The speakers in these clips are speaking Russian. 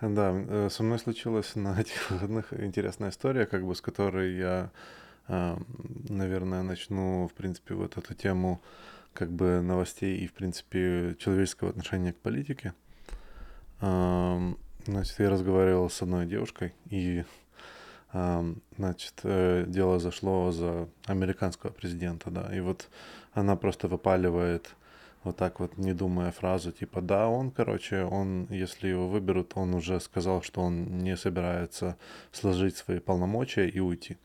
Да, э, со мной случилась на этих выходных интересная история, как бы с которой я, а, наверное, начну, в принципе, вот эту тему как бы новостей и, в принципе, человеческого отношения к политике. Ам, Значит, я разговаривал с одной девушкой, и, ам, значит, э, дело зашло за американского президента, да, и вот она просто выпаливает вот так вот, не думая фразу, типа, да, он, короче, он, если его выберут, он уже сказал, что он не собирается сложить свои полномочия и уйти.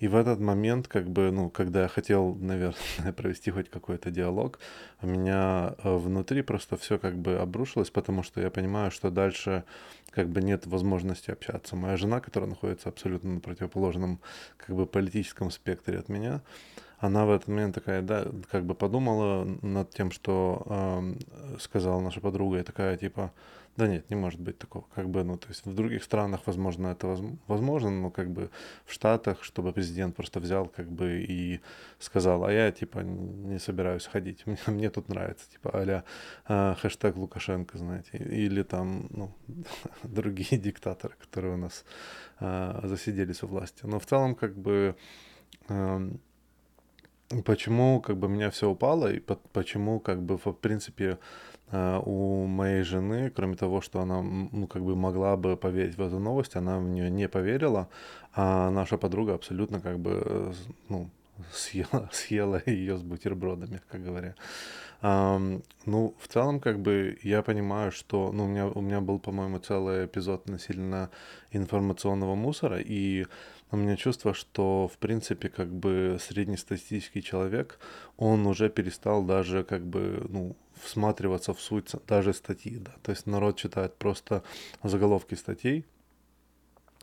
И в этот момент, как бы, ну, когда я хотел, наверное, провести хоть какой-то диалог, у меня э, внутри просто все как бы обрушилось, потому что я понимаю, что дальше как бы нет возможности общаться. Моя жена, которая находится абсолютно на противоположном как бы политическом спектре от меня, она в этот момент такая, да, как бы подумала над тем, что э, сказала наша подруга, и такая, типа, да нет, не может быть такого. Как бы, ну, то есть в других странах, возможно, это возможно, но как бы в Штатах, чтобы президент просто взял как бы и сказал, а я, типа, не собираюсь ходить, мне, мне тут нравится, типа, а э, хэштег Лукашенко, знаете, или там, ну, другие диктаторы, которые у нас э, засиделись у власти. Но в целом, как бы, э, почему как бы меня все упало и почему как бы в принципе э, у моей жены, кроме того, что она ну как бы могла бы поверить в эту новость, она в нее не поверила, а наша подруга абсолютно как бы э, ну съела, съела ее с бутербродами, как говоря. Um, ну, в целом, как бы, я понимаю, что, ну, у меня, у меня был, по-моему, целый эпизод насильно информационного мусора, и у меня чувство, что, в принципе, как бы среднестатистический человек, он уже перестал даже, как бы, ну, всматриваться в суть даже статьи, да. То есть народ читает просто заголовки статей,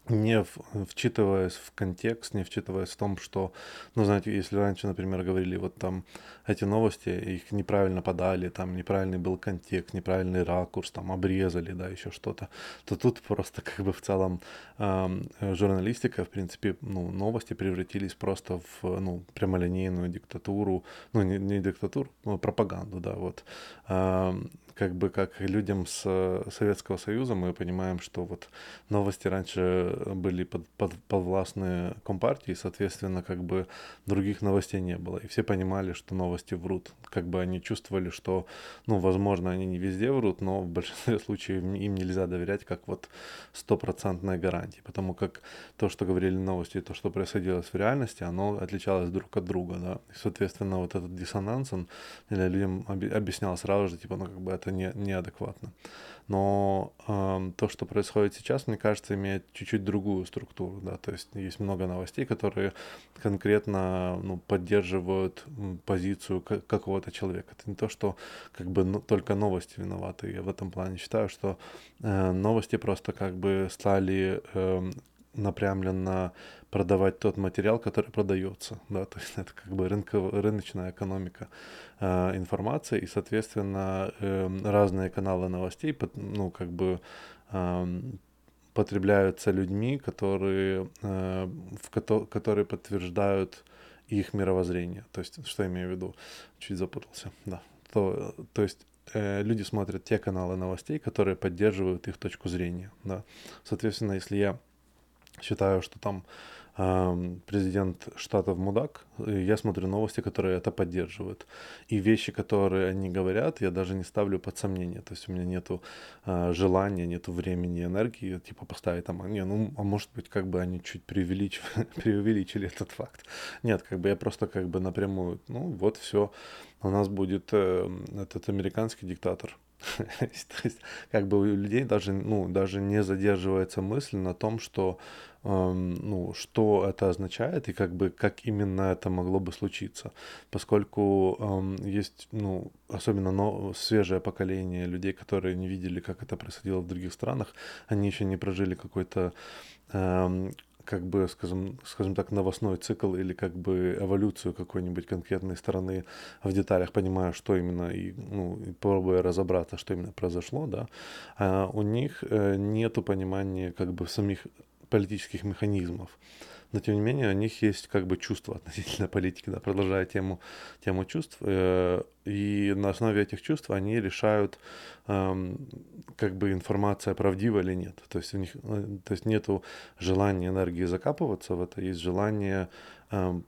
не вчитываясь в контекст, не вчитываясь в том, что, ну, знаете, если раньше, например, говорили, вот там эти новости, их неправильно подали, там неправильный был контекст, неправильный ракурс, там обрезали, да, еще что-то, то тут просто как бы в целом э, журналистика, в принципе, ну, новости превратились просто в, ну, прямолинейную диктатуру, ну, не, не диктатуру, но пропаганду, да, вот. Э, как бы как людям с э, Советского Союза мы понимаем, что вот новости раньше были под, под, подвластны Компартии, соответственно, как бы других новостей не было. И все понимали, что новости врут. Как бы они чувствовали, что, ну, возможно, они не везде врут, но в большинстве случаев им нельзя доверять как вот стопроцентной гарантии. Потому как то, что говорили новости, то, что происходило в реальности, оно отличалось друг от друга, да. И, соответственно, вот этот диссонанс, он людям объяснял сразу же, типа, ну, как бы это не, неадекватно. Но э, то, что происходит сейчас, мне кажется, имеет чуть-чуть другую структуру, да, то есть есть много новостей, которые конкретно ну, поддерживают позицию какого-то человека. Это не то, что как бы ну, только новости виноваты. Я в этом плане считаю, что э, новости просто как бы стали э, напрямленно продавать тот материал, который продается, да, то есть это как бы рынко, рыночная экономика э, информации, и, соответственно, э, разные каналы новостей, ну, как бы э, потребляются людьми, которые, э, в ко- которые подтверждают их мировоззрение. То есть, что я имею в виду? Чуть запутался, да. То, то есть э, люди смотрят те каналы новостей, которые поддерживают их точку зрения, да. Соответственно, если я считаю, что там э, президент штатов мудак, я смотрю новости, которые это поддерживают. И вещи, которые они говорят, я даже не ставлю под сомнение. То есть у меня нету э, желания, нету времени, энергии, типа поставить там, не, ну, а может быть, как бы они чуть преувеличили, преувеличили этот факт. Нет, как бы я просто как бы напрямую, ну вот все, у нас будет э, этот американский диктатор, То есть, как бы у людей даже, ну, даже не задерживается мысль на том, что, эм, ну, что это означает и как бы как именно это могло бы случиться. Поскольку эм, есть, ну, особенно но, свежее поколение людей, которые не видели, как это происходило в других странах, они еще не прожили какой-то эм, как бы, скажем, скажем так, новостной цикл или как бы эволюцию какой-нибудь конкретной страны в деталях, понимая, что именно, и, ну, и пробуя разобраться, что именно произошло, да, а у них э, нету понимания как бы самих политических механизмов. Но тем не менее у них есть как бы чувства относительно политики, да, продолжая тему, тему чувств, э, и на основе этих чувств они решают, эм, как бы информация правдива или нет. То есть у них, э, то есть нету желания энергии закапываться в это, есть желание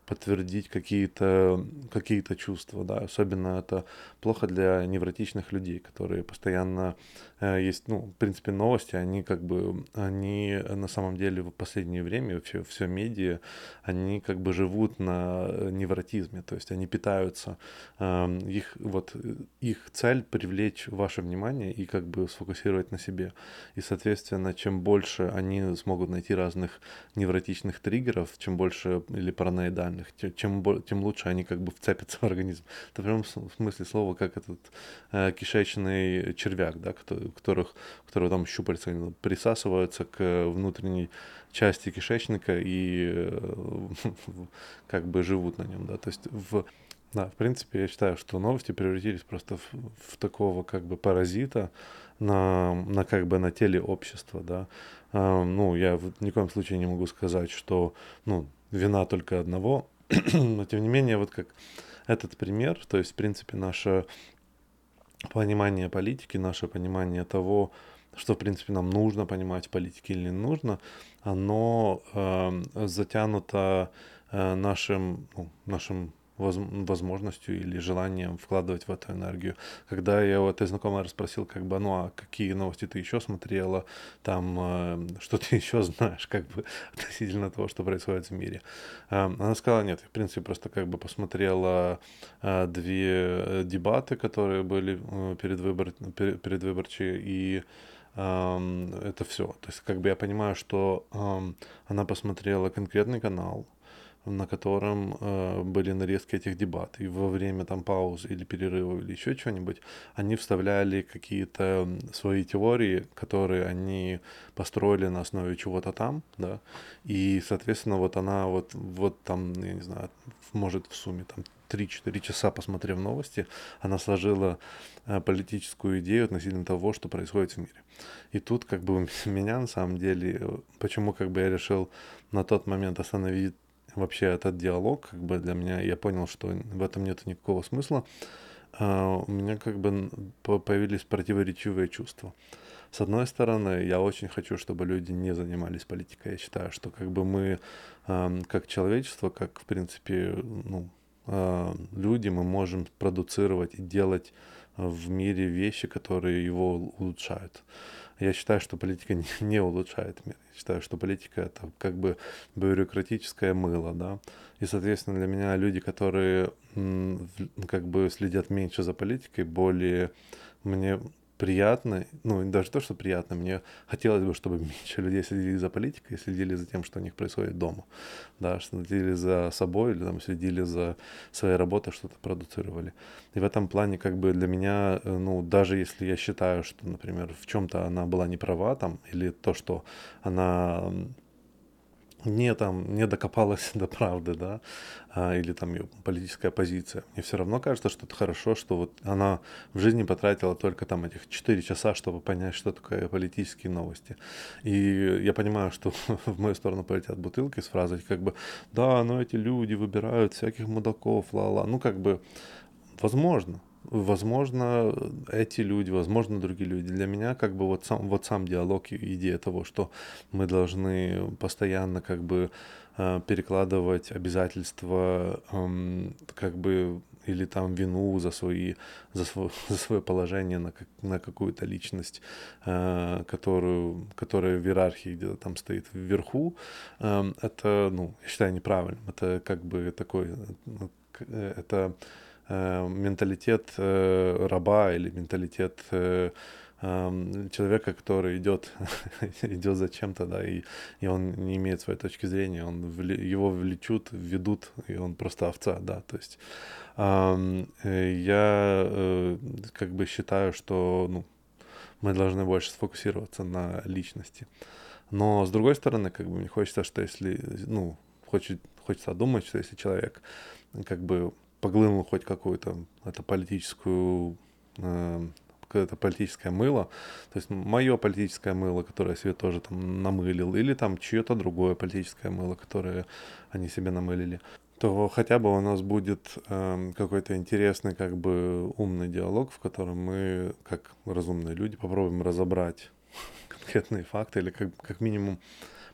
подтвердить какие-то какие чувства, да, особенно это плохо для невротичных людей, которые постоянно э, есть, ну, в принципе, новости, они как бы, они на самом деле в последнее время, вообще все медиа, они как бы живут на невротизме, то есть они питаются, эм, их вот, их цель привлечь ваше внимание и как бы сфокусировать на себе. И, соответственно, чем больше они смогут найти разных невротичных триггеров, чем больше или паранойи параноидальных, чем, тем лучше они как бы вцепятся в организм. Это в прямом смысле слова, как этот э, кишечный червяк, да, которых, которого там щупальца присасываются к внутренней части кишечника и э, как бы живут на нем, да, то есть в да, в принципе, я считаю, что новости превратились просто в, в такого как бы паразита на, на как бы на теле общества, да. А, ну, я в ни в коем случае не могу сказать, что, ну, вина только одного. Но тем не менее, вот как этот пример, то есть, в принципе, наше понимание политики, наше понимание того, что, в принципе, нам нужно понимать в политике или не нужно, оно э, затянуто э, нашим, ну, нашим возможностью или желанием вкладывать в эту энергию. Когда я у этой знакомой расспросил, как бы, ну а какие новости ты еще смотрела, там, э, что ты еще знаешь, как бы, относительно того, что происходит в мире. Э, она сказала, нет, в принципе, просто как бы посмотрела э, две дебаты, которые были э, перед выбор, перед, предвыборчие, и Um, это все. То есть, как бы я понимаю, что um, она посмотрела конкретный канал, на котором э, были нарезки этих дебатов. И во время там пауз или перерыва или еще чего-нибудь, они вставляли какие-то свои теории, которые они построили на основе чего-то там, да. И, соответственно, вот она вот, вот там, я не знаю, может в сумме там 3-4 часа, посмотрев новости, она сложила э, политическую идею относительно того, что происходит в мире. И тут как бы меня на самом деле, э, почему как бы я решил на тот момент остановить вообще этот диалог, как бы для меня, я понял, что в этом нет никакого смысла, uh, у меня как бы появились противоречивые чувства. С одной стороны, я очень хочу, чтобы люди не занимались политикой. Я считаю, что как бы мы, как человечество, как, в принципе, ну, uh, люди, мы можем продуцировать и делать в мире вещи, которые его улучшают. Я считаю, что политика не, не улучшает мир. Я считаю, что политика это как бы бюрократическое мыло, да. И, соответственно, для меня люди, которые как бы следят меньше за политикой, более мне приятно, ну, даже то, что приятно, мне хотелось бы, чтобы меньше людей следили за политикой, следили за тем, что у них происходит дома, да, следили за собой или там следили за своей работой, что-то продуцировали. И в этом плане, как бы для меня, э, ну, даже если я считаю, что, например, в чем-то она была не права, там, или то, что она не там не докопалась до правды, да, а, или там ее политическая позиция. Мне все равно кажется, что это хорошо, что вот она в жизни потратила только там этих 4 часа, чтобы понять, что такое политические новости. И я понимаю, что в мою сторону полетят бутылки с фразой как бы «Да, но эти люди выбирают всяких мудаков, ла-ла». Ну, как бы, возможно, возможно, эти люди, возможно, другие люди. Для меня как бы вот сам, вот сам диалог и идея того, что мы должны постоянно как бы э, перекладывать обязательства как бы или там вину за свои за свое, за свое положение на, на какую-то личность, э, которую, которая в иерархии где-то там стоит вверху, эм, это, ну, я считаю неправильным. Это как бы такой, э, это э, менталитет э, раба или менталитет э, э, человека, который идет, идет за чем-то, да, и, и он не имеет своей точки зрения, он его влечут, ведут, и он просто овца, да, то есть э, я э, как бы считаю, что ну, мы должны больше сфокусироваться на личности. Но с другой стороны, как бы мне хочется, что если, ну, хочет, хочется думать, что если человек как бы поглынул хоть какую-то это политическую э, какое-то политическое мыло, то есть мое политическое мыло, которое я себе тоже там намылил, или там чье-то другое политическое мыло, которое они себе намылили, то хотя бы у нас будет э, какой-то интересный, как бы умный диалог, в котором мы, как разумные люди, попробуем разобрать конкретные факты или как, как минимум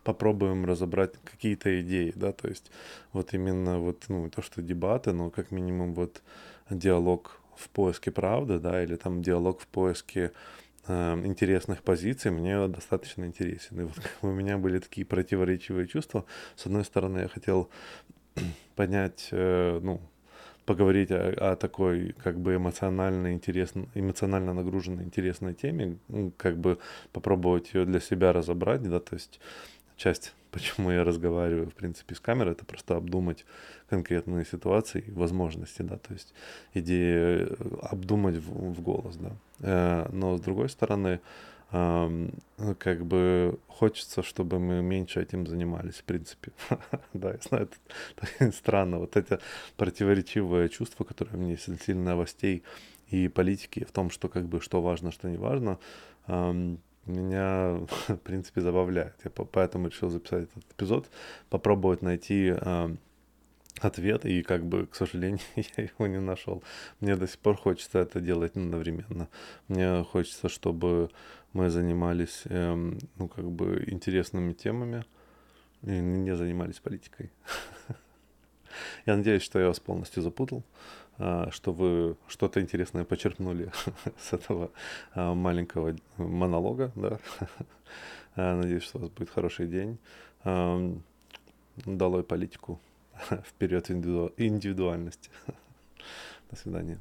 попробуем разобрать какие-то идеи, да, то есть вот именно вот, ну, то, что дебаты, но как минимум вот диалог в поиске правды, да, или там диалог в поиске э, интересных позиций мне достаточно интересен. И вот у меня были такие противоречивые чувства. С одной стороны, я хотел поднять, э, ну, поговорить о, о такой как бы эмоционально интересной, эмоционально нагруженной интересной теме, как бы попробовать ее для себя разобрать, да, то есть часть, почему я разговариваю, в принципе, с камерой, это просто обдумать конкретные ситуации и возможности, да, то есть идея э, обдумать в, в голос, да. Э, но с другой стороны, как бы хочется, чтобы мы меньше этим занимались, в принципе. да, я знаю, это странно. Вот это противоречивое чувство, которое мне сильно новостей и политики в том, что как бы что важно, что не важно, меня, в принципе, забавляет. Я поэтому решил записать этот эпизод, попробовать найти э, ответ, и как бы, к сожалению, я его не нашел. Мне до сих пор хочется это делать одновременно. Мне хочется, чтобы мы занимались, э, ну, как бы, интересными темами и не занимались политикой. Я надеюсь, что я вас полностью запутал. А, что вы что-то интересное почерпнули с этого а, маленького монолога. Да? А, надеюсь, что у вас будет хороший день. Долой политику. Вперед индивидуальности. До свидания.